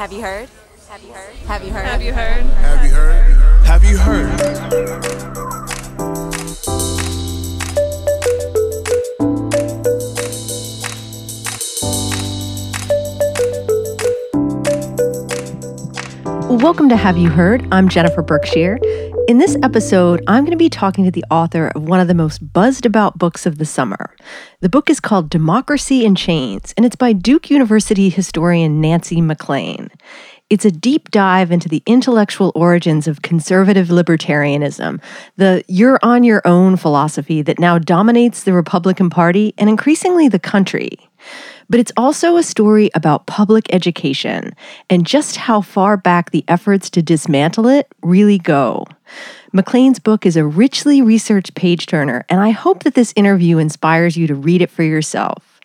Have you heard? Have you heard? Have you heard? Have you heard? Have you heard? Have you heard? Welcome to Have You Heard? I'm Jennifer Berkshire. In this episode, I'm going to be talking to the author of one of the most buzzed about books of the summer. The book is called Democracy in Chains, and it's by Duke University historian Nancy MacLean. It's a deep dive into the intellectual origins of conservative libertarianism, the you're on your own philosophy that now dominates the Republican Party and increasingly the country. But it's also a story about public education and just how far back the efforts to dismantle it really go. MacLean's book is a richly researched page turner, and I hope that this interview inspires you to read it for yourself.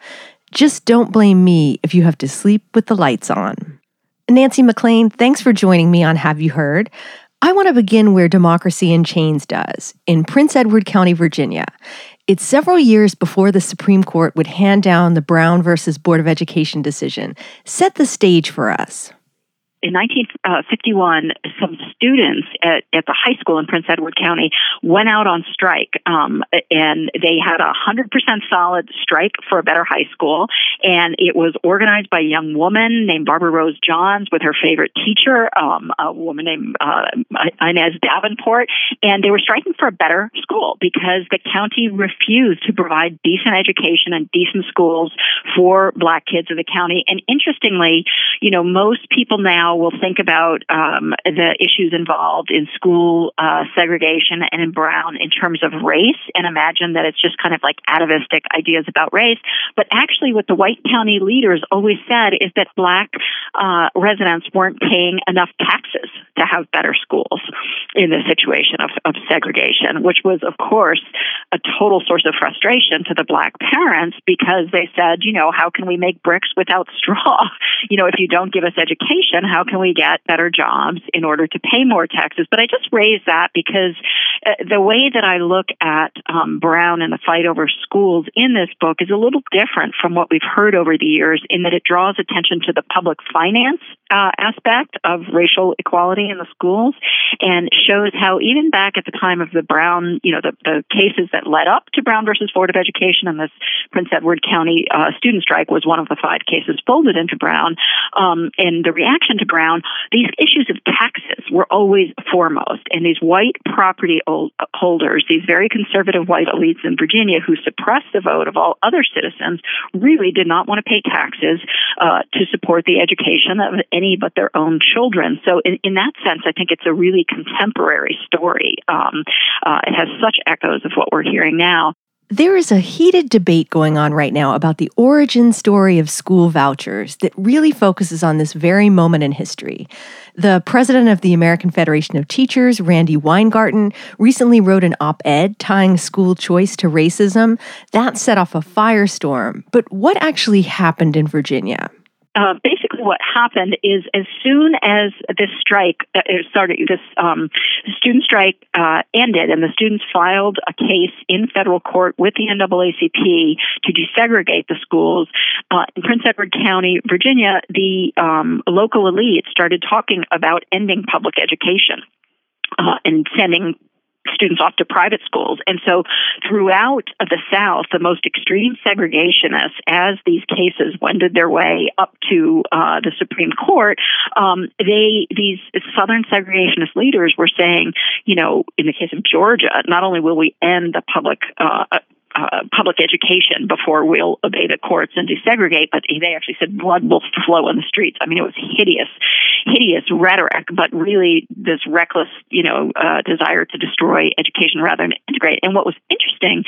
Just don't blame me if you have to sleep with the lights on. Nancy MacLean, thanks for joining me on Have You Heard? I want to begin where Democracy in Chains does, in Prince Edward County, Virginia. It's several years before the Supreme Court would hand down the Brown versus Board of Education decision. Set the stage for us in 1951, some students at, at the high school in Prince Edward County went out on strike, um, and they had a 100% solid strike for a better high school. And it was organized by a young woman named Barbara Rose Johns with her favorite teacher, um, a woman named uh, Inez Davenport. And they were striking for a better school because the county refused to provide decent education and decent schools for black kids of the county. And interestingly, you know, most people now will think about um, the issues involved in school uh, segregation and in Brown in terms of race and imagine that it's just kind of like atavistic ideas about race. But actually, what the white county leaders always said is that black uh, residents weren't paying enough taxes to have better schools in the situation of, of segregation, which was, of course, a total source of frustration to the black parents because they said, you know, how can we make bricks without straw? You know, if you don't give us education, how can we get better jobs in order to pay more taxes? But I just raise that because uh, the way that I look at um, Brown and the fight over schools in this book is a little different from what we've heard over the years in that it draws attention to the public finance uh, aspect of racial equality in the schools and shows how even back at the time of the Brown, you know, the, the cases that led up to Brown versus Board of Education and this Prince Edward County uh, student strike was one of the five cases folded into Brown. Um, and the reaction to Brown, these issues of taxes were always foremost. And these white property holders, these very conservative white elites in Virginia who suppressed the vote of all other citizens, really did not want to pay taxes uh, to support the education of any but their own children. So, in, in that sense, I think it's a really contemporary story. Um, uh, it has such echoes of what we're hearing now. There is a heated debate going on right now about the origin story of school vouchers that really focuses on this very moment in history. The president of the American Federation of Teachers, Randi Weingarten, recently wrote an op ed tying school choice to racism. That set off a firestorm. But what actually happened in Virginia? Uh, basically what happened is as soon as this strike uh, started, this um, student strike uh, ended, and the students filed a case in federal court with the NAACP to desegregate the schools uh, in Prince Edward County, Virginia. The um, local elite started talking about ending public education. Uh, and sending students off to private schools. And so throughout the South, the most extreme segregationists, as these cases wended their way up to uh, the Supreme Court, um, they these Southern segregationist leaders were saying, you know, in the case of Georgia, not only will we end the public uh, uh, public education before we'll obey the courts and desegregate. But they actually said blood will flow in the streets. I mean, it was hideous, hideous rhetoric, but really this reckless, you know, uh, desire to destroy education rather than integrate. And what was interesting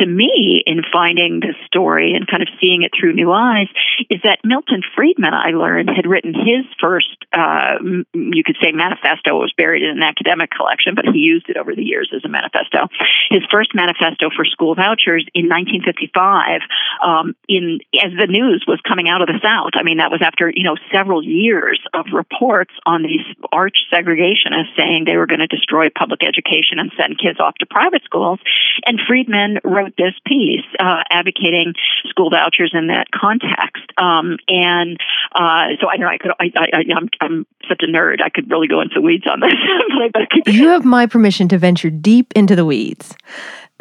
to me in finding this story and kind of seeing it through new eyes is that Milton Friedman, I learned, had written his first, uh, you could say, manifesto. It was buried in an academic collection, but he used it over the years as a manifesto. His first manifesto for school vouchers in 1955 um, in as the news was coming out of the South. I mean, that was after you know several years of reports on these arch segregationists saying they were going to destroy public education and send kids off to private schools. And Friedman wrote this piece uh, advocating school vouchers in that context. Um, and uh, so I know I could, I, I, I'm, I'm such a nerd. I could really go into weeds on this. you have my permission to venture deep into the weeds.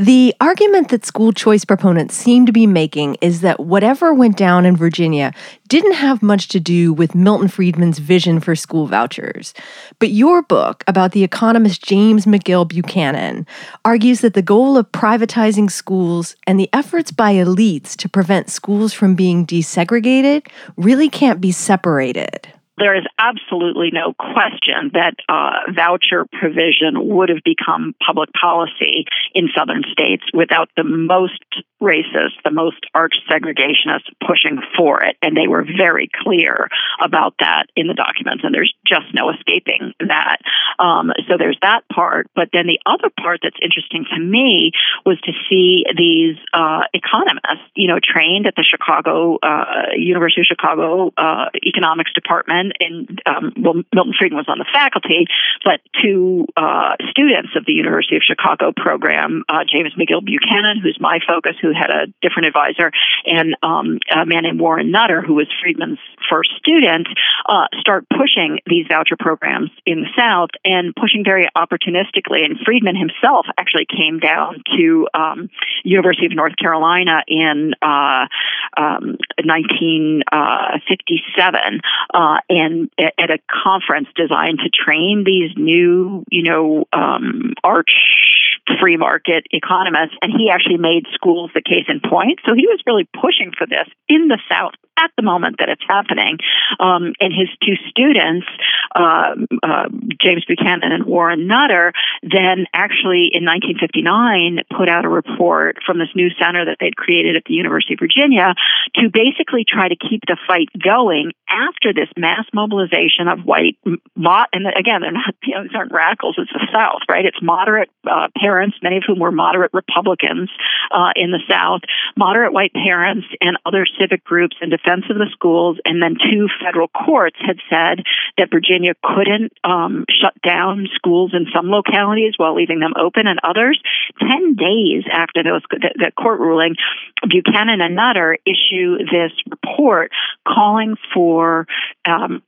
The argument that school choice proponents seem to be making is that whatever went down in Virginia didn't have much to do with Milton Friedman's vision for school vouchers. But your book about the economist James McGill Buchanan argues that the goal of privatizing schools and the efforts by elites to prevent schools from being desegregated really can't be separated there is absolutely no question that uh, voucher provision would have become public policy in southern states without the most racist, the most arch segregationists pushing for it. And they were very clear about that in the documents, and there's just no escaping that. Um, so there's that part. But then the other part that's interesting to me was to see these uh, economists, you know, trained at the Chicago, uh, University of Chicago uh, economics department. And um, well, Milton Friedman was on the faculty, but two uh, students of the University of Chicago program, uh, James McGill Buchanan, who's my focus, who had a different advisor, and um, a man named Warren Nutter, who was Friedman's first student, uh, start pushing these voucher programs in the South and pushing very opportunistically. And Friedman himself actually came down to um, University of North Carolina in uh, um, 1957 uh, and at a conference designed to train these new, you know, um, arch free market economists, and he actually made schools the case in point. So he was really pushing for this in the South at the moment that it's happening. Um, and his two students, uh, uh, James Buchanan and Warren Nutter, then actually in 1959 put out a report from this new center that they'd created at the University of Virginia to basically try to keep the fight going after this mass mobilization of white, mo- and again, they're not, you know, these aren't radicals, it's the South, right? It's moderate uh, parents, many of whom were moderate Republicans uh, in the South, moderate white parents, and other civic groups and defense of the schools, and then two federal courts had said that Virginia couldn't um, shut down schools in some localities while leaving them open in others. Ten days after those the, the court ruling, Buchanan and Nutter issue this report calling for um,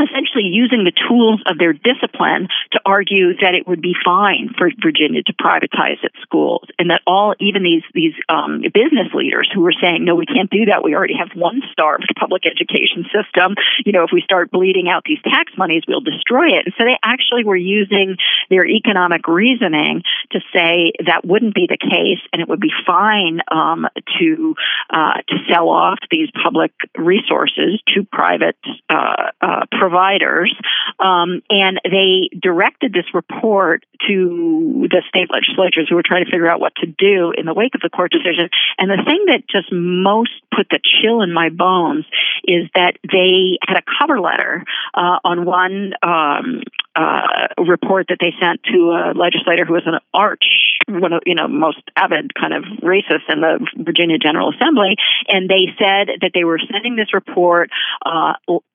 essentially using the tools of their discipline to argue that it would be fine for Virginia to privatize its schools, and that all even these these um, business leaders who were saying no, we can't do that. We already have one starved public education system. You know, if we start bleeding out these tax monies, we'll destroy it. And so they actually were using their economic reasoning to say that wouldn't be the case, and it would be fine um, to uh, to sell off these public resources to private uh, uh, providers, um, and they directed this report to the state legislatures who were trying to figure out what to do in the wake of the court decision. And the thing that just most put the chill in my bones is that they had a cover letter uh, on one um, uh, report that they sent to a legislator who was an arch, one of you know most avid kind of racists in the Virginia General Assembly, and they said that they were sending this report uh,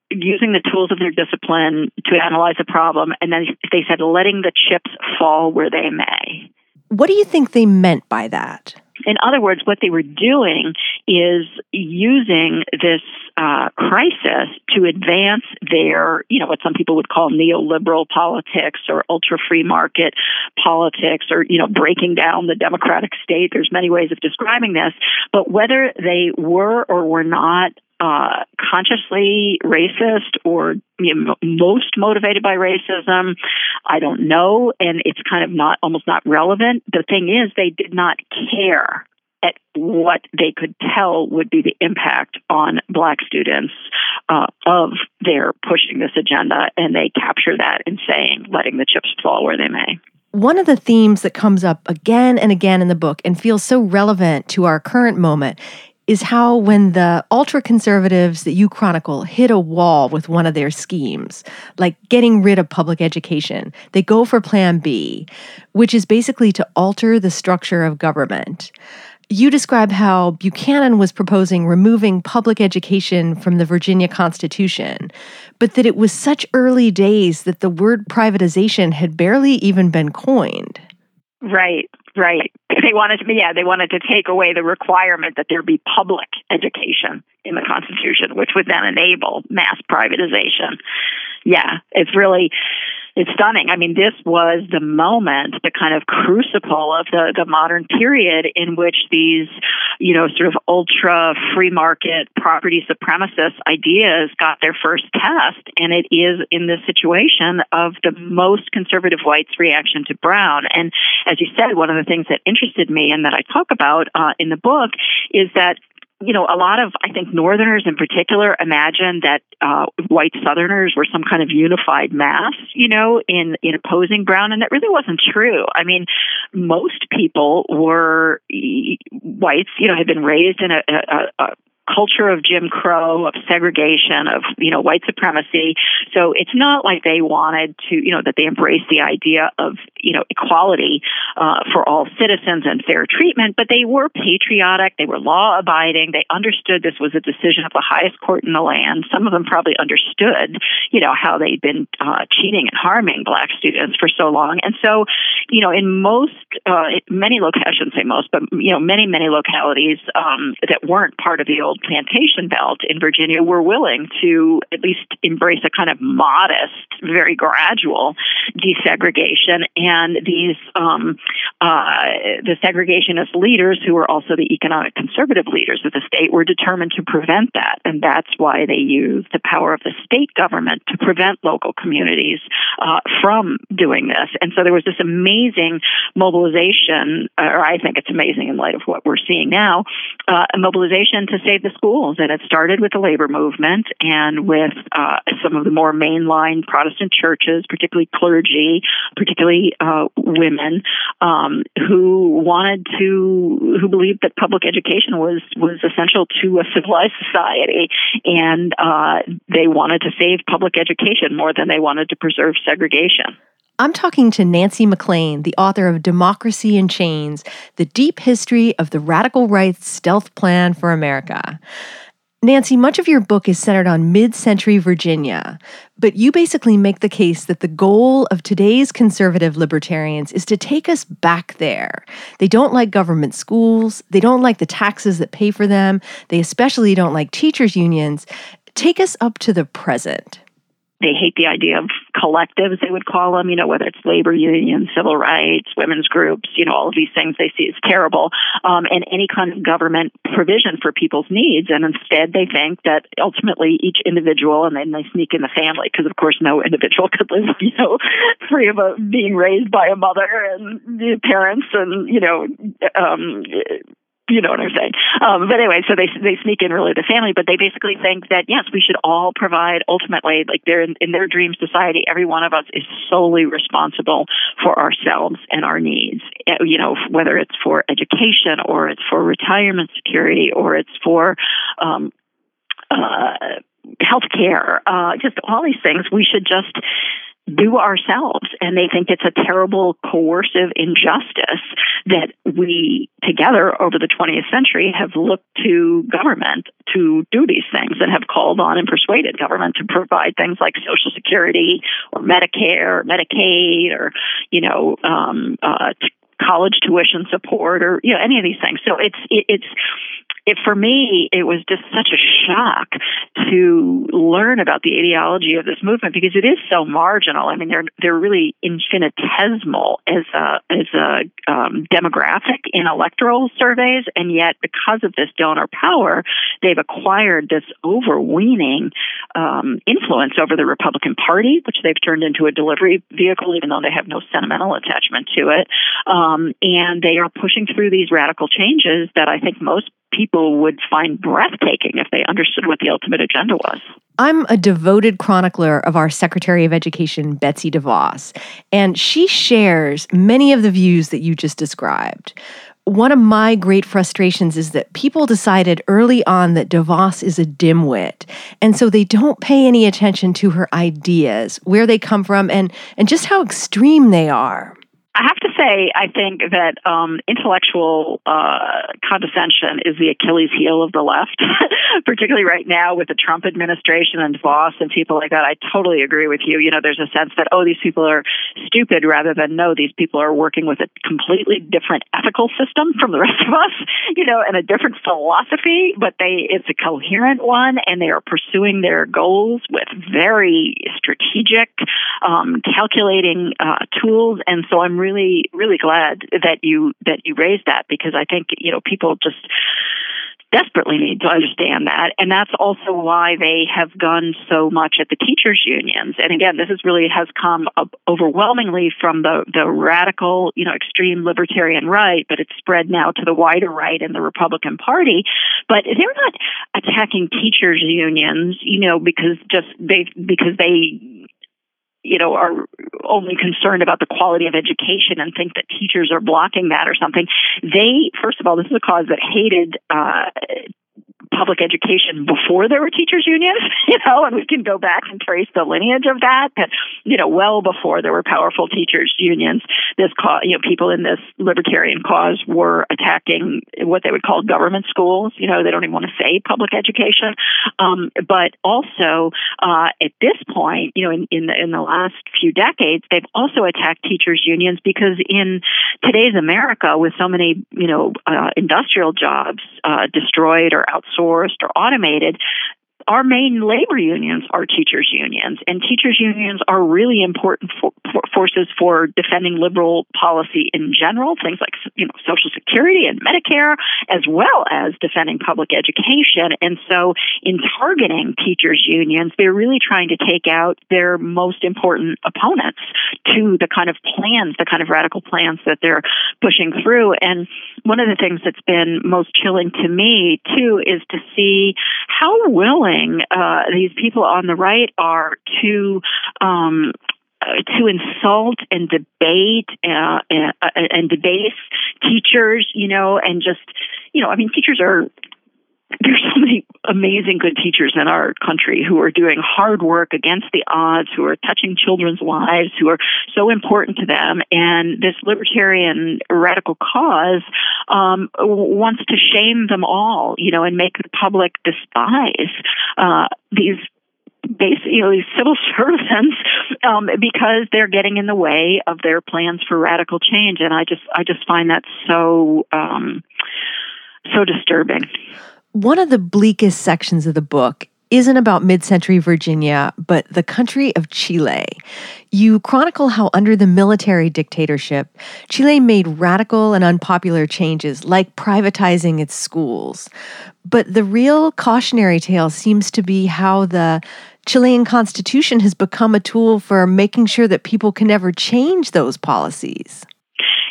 using the tools of their discipline to analyze a problem, and then they said letting the chips fall where they may. What do you think they meant by that? In other words, what they were doing is using this uh, crisis to advance their, you know, what some people would call neoliberal politics or ultra free market politics or, you know, breaking down the democratic state. There's many ways of describing this. But whether they were or were not uh, consciously racist or you know, most motivated by racism. I don't know, and it's kind of not almost not relevant. The thing is, they did not care at what they could tell would be the impact on black students uh, of their pushing this agenda, and they capture that in saying, letting the chips fall where they may. One of the themes that comes up again and again in the book and feels so relevant to our current moment is how when the ultra conservatives that you chronicle hit a wall with one of their schemes, like getting rid of public education, they go for plan B, which is basically to alter the structure of government. you describe how Buchanan was proposing removing public education from the Virginia Constitution, but that it was such early days that the word privatization had barely even been coined. Right, right. They wanted to, yeah, they wanted to take away the requirement that there be public education in the Constitution, which would then enable mass privatization. Yeah, it's really it's stunning. I mean, this was the moment, the kind of crucible of the, the modern period in which these, you know, sort of ultra free market property supremacist ideas got their first test. And it is in this situation of the most conservative whites' reaction to Brown. And as you said, one of the things that interested me and that I talk about uh, in the book is that you know, a lot of, I think, Northerners in particular imagine that uh, white Southerners were some kind of unified mass, you know, in, in opposing Brown, and that really wasn't true. I mean, most people were whites, you know, had been raised in a, a, a culture of Jim Crow, of segregation, of you know white supremacy. So it's not like they wanted to, you know, that they embraced the idea of you know equality uh, for all citizens and fair treatment. But they were patriotic. They were law abiding. They understood this was a decision of the highest court in the land. Some of them probably understood, you know, how they'd been uh, cheating and harming black students for so long. And so, you know, in most, uh, many localities, I shouldn't say most, but you know, many many localities um, that weren't part of the old plantation belt in Virginia were willing to at least embrace a kind of modest, very gradual desegregation. And these um, uh, the segregationist leaders, who were also the economic conservative leaders of the state, were determined to prevent that, and that's why they used the power of the state government to prevent local communities uh, from doing this. And so there was this amazing mobilization, or I think it's amazing in light of what we're seeing now, uh, a mobilization to save the the schools. And it started with the labor movement and with uh, some of the more mainline Protestant churches, particularly clergy, particularly uh, women, um, who wanted to, who believed that public education was was essential to a civilized society, and uh, they wanted to save public education more than they wanted to preserve segregation. I'm talking to Nancy MacLean, the author of Democracy in Chains The Deep History of the Radical Right's Stealth Plan for America. Nancy, much of your book is centered on mid century Virginia, but you basically make the case that the goal of today's conservative libertarians is to take us back there. They don't like government schools, they don't like the taxes that pay for them, they especially don't like teachers' unions. Take us up to the present they hate the idea of collectives, they would call them, you know, whether it's labor unions, civil rights, women's groups, you know, all of these things they see as terrible, um, and any kind of government provision for people's needs. And instead, they think that ultimately each individual, and then they sneak in the family, because of course, no individual could live, you know, free of a, being raised by a mother and the parents and, you know, um, you know what I'm saying. Um, but anyway, so they they sneak in really the family, but they basically think that yes, we should all provide. Ultimately, like they're in, in their dream society, every one of us is solely responsible for ourselves and our needs. Eh, you know, whether it's for education or it's for retirement security or it's for um, uh, health uh, just all these things. We should just do ourselves. And they think it's a terrible coercive injustice that we together over the 20th century have looked to government to do these things and have called on and persuaded government to provide things like Social Security or Medicare or Medicaid or, you know, um, uh, college tuition support or you know any of these things so it's it, it's it, for me, it was just such a shock to learn about the ideology of this movement because it is so marginal. I mean, they're they're really infinitesimal as a as a um, demographic in electoral surveys, and yet because of this donor power, they've acquired this overweening um, influence over the Republican Party, which they've turned into a delivery vehicle, even though they have no sentimental attachment to it. Um, Um, and they are pushing through these radical changes that I think most people would find breathtaking if they understood what the ultimate agenda was. I'm a devoted chronicler of our Secretary of Education, Betsy DeVos, and she shares many of the views that you just described. One of my great frustrations is that people decided early on that DeVos is a dimwit, and so they don't pay any attention to her ideas, where they come from, and, and just how extreme they are. I have to say, I think that um, intellectual uh, condescension is the Achilles heel of the left, particularly right now with the Trump administration and DeVos and people like that. I totally agree with you. You know, there's a sense that, oh, these people are stupid rather than, no, these people are working with a completely different ethical system from the rest of us, you know, and a different philosophy, but they, it's a coherent one and they are pursuing their goals with very strategic, um, calculating uh, tools. And so I'm really, really glad that you that you raised that because I think you know people just desperately need to understand that. And that's also why they have done so much at the teachers unions. And again, this is really has come overwhelmingly from the, the radical, you know, extreme libertarian right, but it's spread now to the wider right and the Republican Party. But they're not attacking teachers unions, you know, because just they, because they, you know, are only concerned about the quality of education and think that teachers are blocking that or something. They, first of all, this is a cause that hated uh, public education before there were teachers unions, you know, and we can go back and trace the lineage of that. That you know, well before there were powerful teachers unions, this cause, you know, people in this libertarian cause were attacking what they would call government schools. You know, they don't even want to say public education, um, but also uh, at this point, you know, in in the, in the last few decades, they've also attacked teachers unions because in today's America, with so many you know uh, industrial jobs uh, destroyed or outsourced or automated, our main labor unions are teachers unions, and teachers unions are really important for, for forces for defending liberal policy in general, things like you know Social Security and Medicare, as well as defending public education. And so, in targeting teachers unions, they're really trying to take out their most important opponents to the kind of plans, the kind of radical plans that they're pushing through. And one of the things that's been most chilling to me too is to see how willing willing uh, these people on the right are to um, uh, to insult and debate uh, and, uh, and debase teachers, you know, and just, you know, I mean, teachers are there's so many amazing good teachers in our country who are doing hard work against the odds, who are touching children's lives, who are so important to them. And this libertarian radical cause um, wants to shame them all, you know, and make the public despise uh, these basically civil servants um, because they're getting in the way of their plans for radical change. And I just I just find that so um, so disturbing. One of the bleakest sections of the book isn't about mid century Virginia, but the country of Chile. You chronicle how, under the military dictatorship, Chile made radical and unpopular changes, like privatizing its schools. But the real cautionary tale seems to be how the Chilean constitution has become a tool for making sure that people can never change those policies.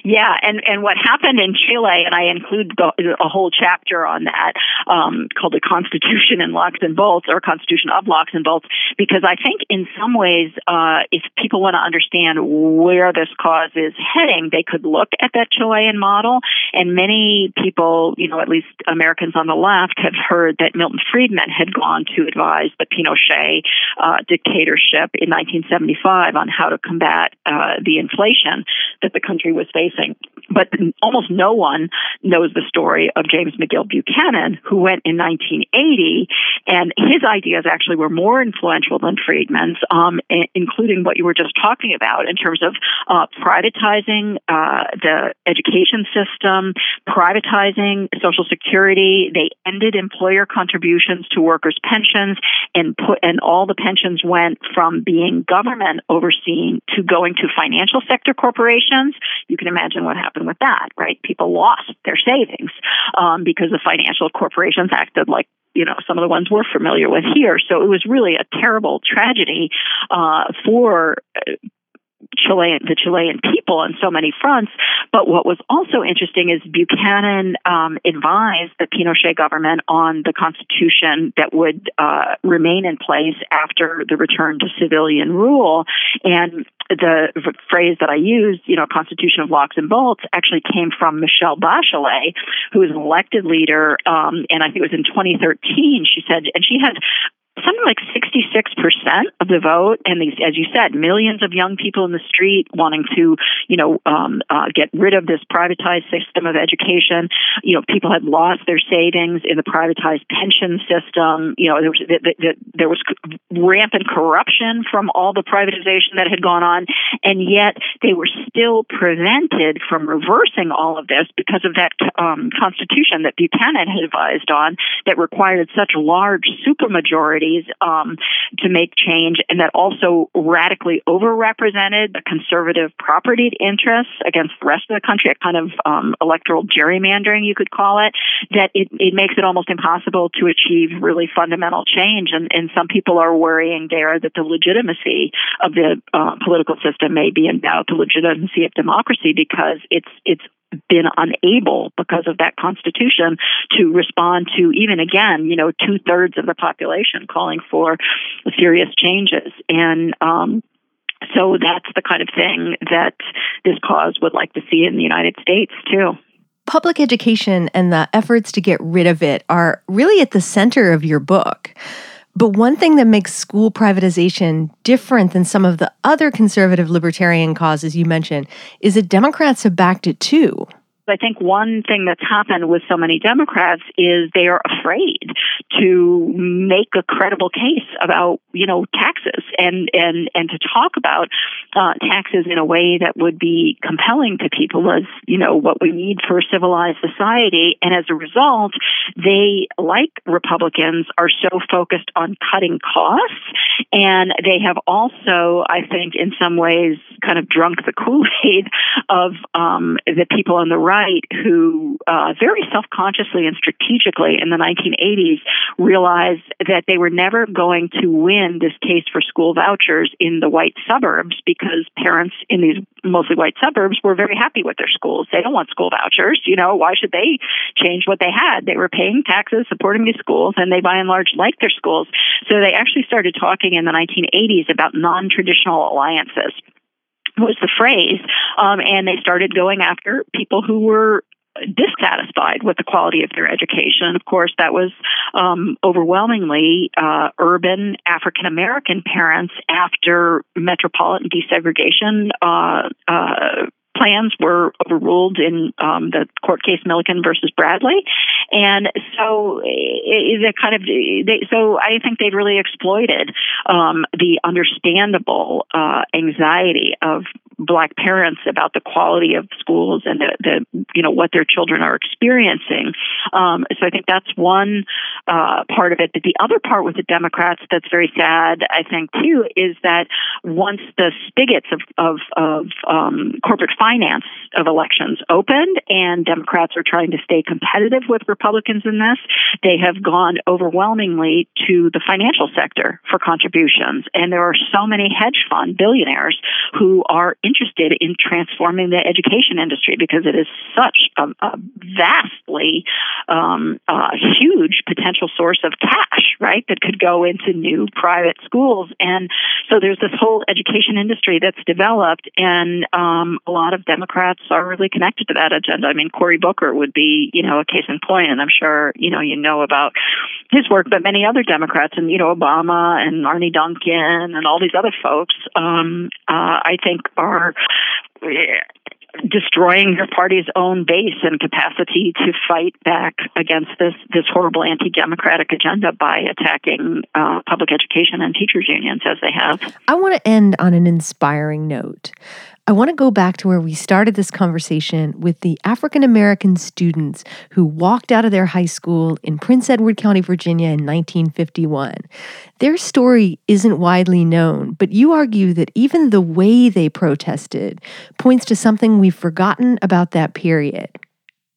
Yeah, and and what happened in Chile, and I include a whole chapter on that um, called the Constitution in Locks and Bolts or Constitution of Locks and Bolts, because I think in some ways, uh, if people want to understand where this cause is heading, they could look at that Chilean model. And many people, you know, at least Americans on the left, have heard that Milton Friedman had gone to advise the Pinochet uh, dictatorship in 1975 on how to combat uh, the inflation that the country was facing But almost no one knows the story of James McGill Buchanan, who went in 1980, and his ideas actually were more influential than Friedman's, um, including what you were just talking about in terms of uh, privatizing uh, the education system, privatizing Social Security. They ended employer contributions to workers' pensions, and put and all the pensions went from being government overseen to going to financial sector corporations. You can imagine what happened with that, right? People lost their savings um, because the financial corporations acted like you know some of the ones we're familiar with here. So it was really a terrible tragedy uh, for uh, Chilean, the Chilean people on so many fronts. But what was also interesting is Buchanan um, advised the Pinochet government on the constitution that would uh, remain in place after the return to civilian rule. And the phrase that I used, you know, constitution of locks and bolts, actually came from Michelle Bachelet, who was an elected leader, um, and I think it was in 2013. She said, and she had something like 66% of the vote, and these, as you said, millions of young people in the street wanting to, you know, um, uh, get rid of this privatized system of education. You know, people had lost their savings in the privatized pension system. You know, there was the, the, there was rampant corruption from all the privatization that had gone on, and yet they were still prevented from reversing all of this because of that um, constitution that Buchanan had advised on that required such large supermajorities um, to make change, and that also radically overrepresented the conservative property interests against the rest of the country, a kind of um, electoral gerrymandering, you could call it, that it, it makes it almost impossible to achieve really fundamental change. And, and some people are worrying there that the legitimacy of the uh, political system may be in doubt, the legitimacy of democracy, because it's it's been unable because of that constitution to respond to even again you know two thirds of the population calling for serious changes and um, so that's the kind of thing that this cause would like to see in the United States, too. Public education and the efforts to get rid of it are really at the center of your book. But one thing that makes school privatization different than some of the other conservative libertarian causes you mentioned is that Democrats have backed it too. I think one thing that's happened with so many Democrats is they are afraid to make a credible case about, you know, taxes and and and to talk about uh, taxes in a way that would be compelling to people as, you know, what we need for a civilized society. And as a result, they, like Republicans, are so focused on cutting costs, and they have also, I think, in some ways, kind of drunk the Kool Aid of um, the people on the right who uh, very self consciously and strategically in the 1980s realized that they were never going to win this case for school vouchers in the white suburbs because parents in these mostly white suburbs were very happy with their schools. They don't want school vouchers. You know, why should they change what they had? They were paying taxes, supporting these schools, and they by and large liked their schools. So they actually started talking in the 1980s about non traditional alliances was the phrase, um, and they started going after people who were dissatisfied with the quality of their education. Of course, that was um, overwhelmingly uh, urban African American parents after metropolitan desegregation uh, uh, plans were overruled in um, the court case Milliken versus Bradley, and so they kind of they, so I think they've really exploited um, the understandable uh, anxiety of black parents about the quality of schools and the, the you know what their children are experiencing. Um, so I think that's one uh, part of it. But the other part with the Democrats that's very sad, I think too, is that once the spigots of of, of um, corporate finance of elections opened, and Democrats are trying to stay competitive with Republicans in this, they have gone overwhelmingly to the financial sector for contributions, and there are so many hedge fund billionaires who are interested in transforming the education industry because it is such a, a vastly um, uh, huge potential source of cash, right, that could go into new private schools. And so there's this whole education industry that's developed, and um, a lot of Democrats are really connected to that agenda. I mean, Cory Booker would be, you know, a case in point, and I'm sure, you know, you know about his work, but many other Democrats, and, you know, Obama and Arne Duncan and all these other folks, um, uh, I think are destroying your party's own base and capacity to fight back against this this horrible anti-democratic agenda by attacking uh, public education and teachers unions as they have. I want to end on an inspiring note. I want to go back to where we started this conversation with the African American students who walked out of their high school in Prince Edward County, Virginia in 1951. Their story isn't widely known, but you argue that even the way they protested points to something we've forgotten about that period.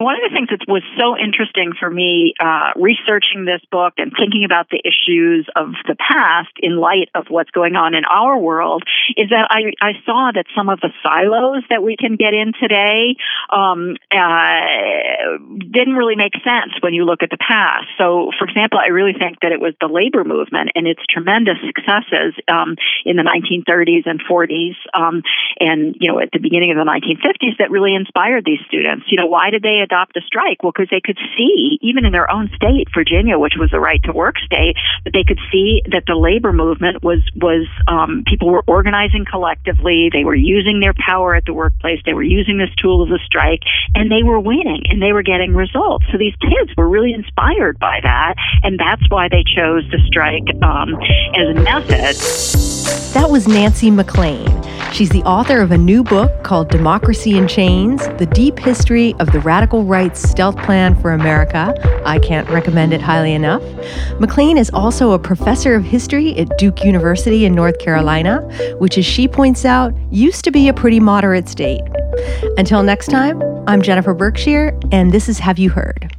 One of the things that was so interesting for me uh, researching this book and thinking about the issues of the past in light of what's going on in our world is that I, I saw that some of the silos that we can get in today um, uh, didn't really make sense when you look at the past. So, for example, I really think that it was the labor movement and its tremendous successes um, in the 1930s and 40s um, and, you know, at the beginning of the 1950s that really inspired these students. You know, why did they adopt the strike? Well, because they could see, even in their own state, Virginia, which was the right to work state, that they could see that the labor movement was was um, people were organizing collectively. They were using their power at the workplace. They were using this tool of the strike, and they were winning and they were getting results. So these kids were really inspired by that, and that's why they chose the strike um, as a method. That was Nancy MacLean. She's the author of a new book called Democracy in Chains The Deep History of the Radical Right's Stealth Plan for America. I can't recommend it highly enough. MacLean is also a professor of history at Duke University in North Carolina, which, as she points out, used to be a pretty moderate state. Until next time, I'm Jennifer Berkshire, and this is Have You Heard?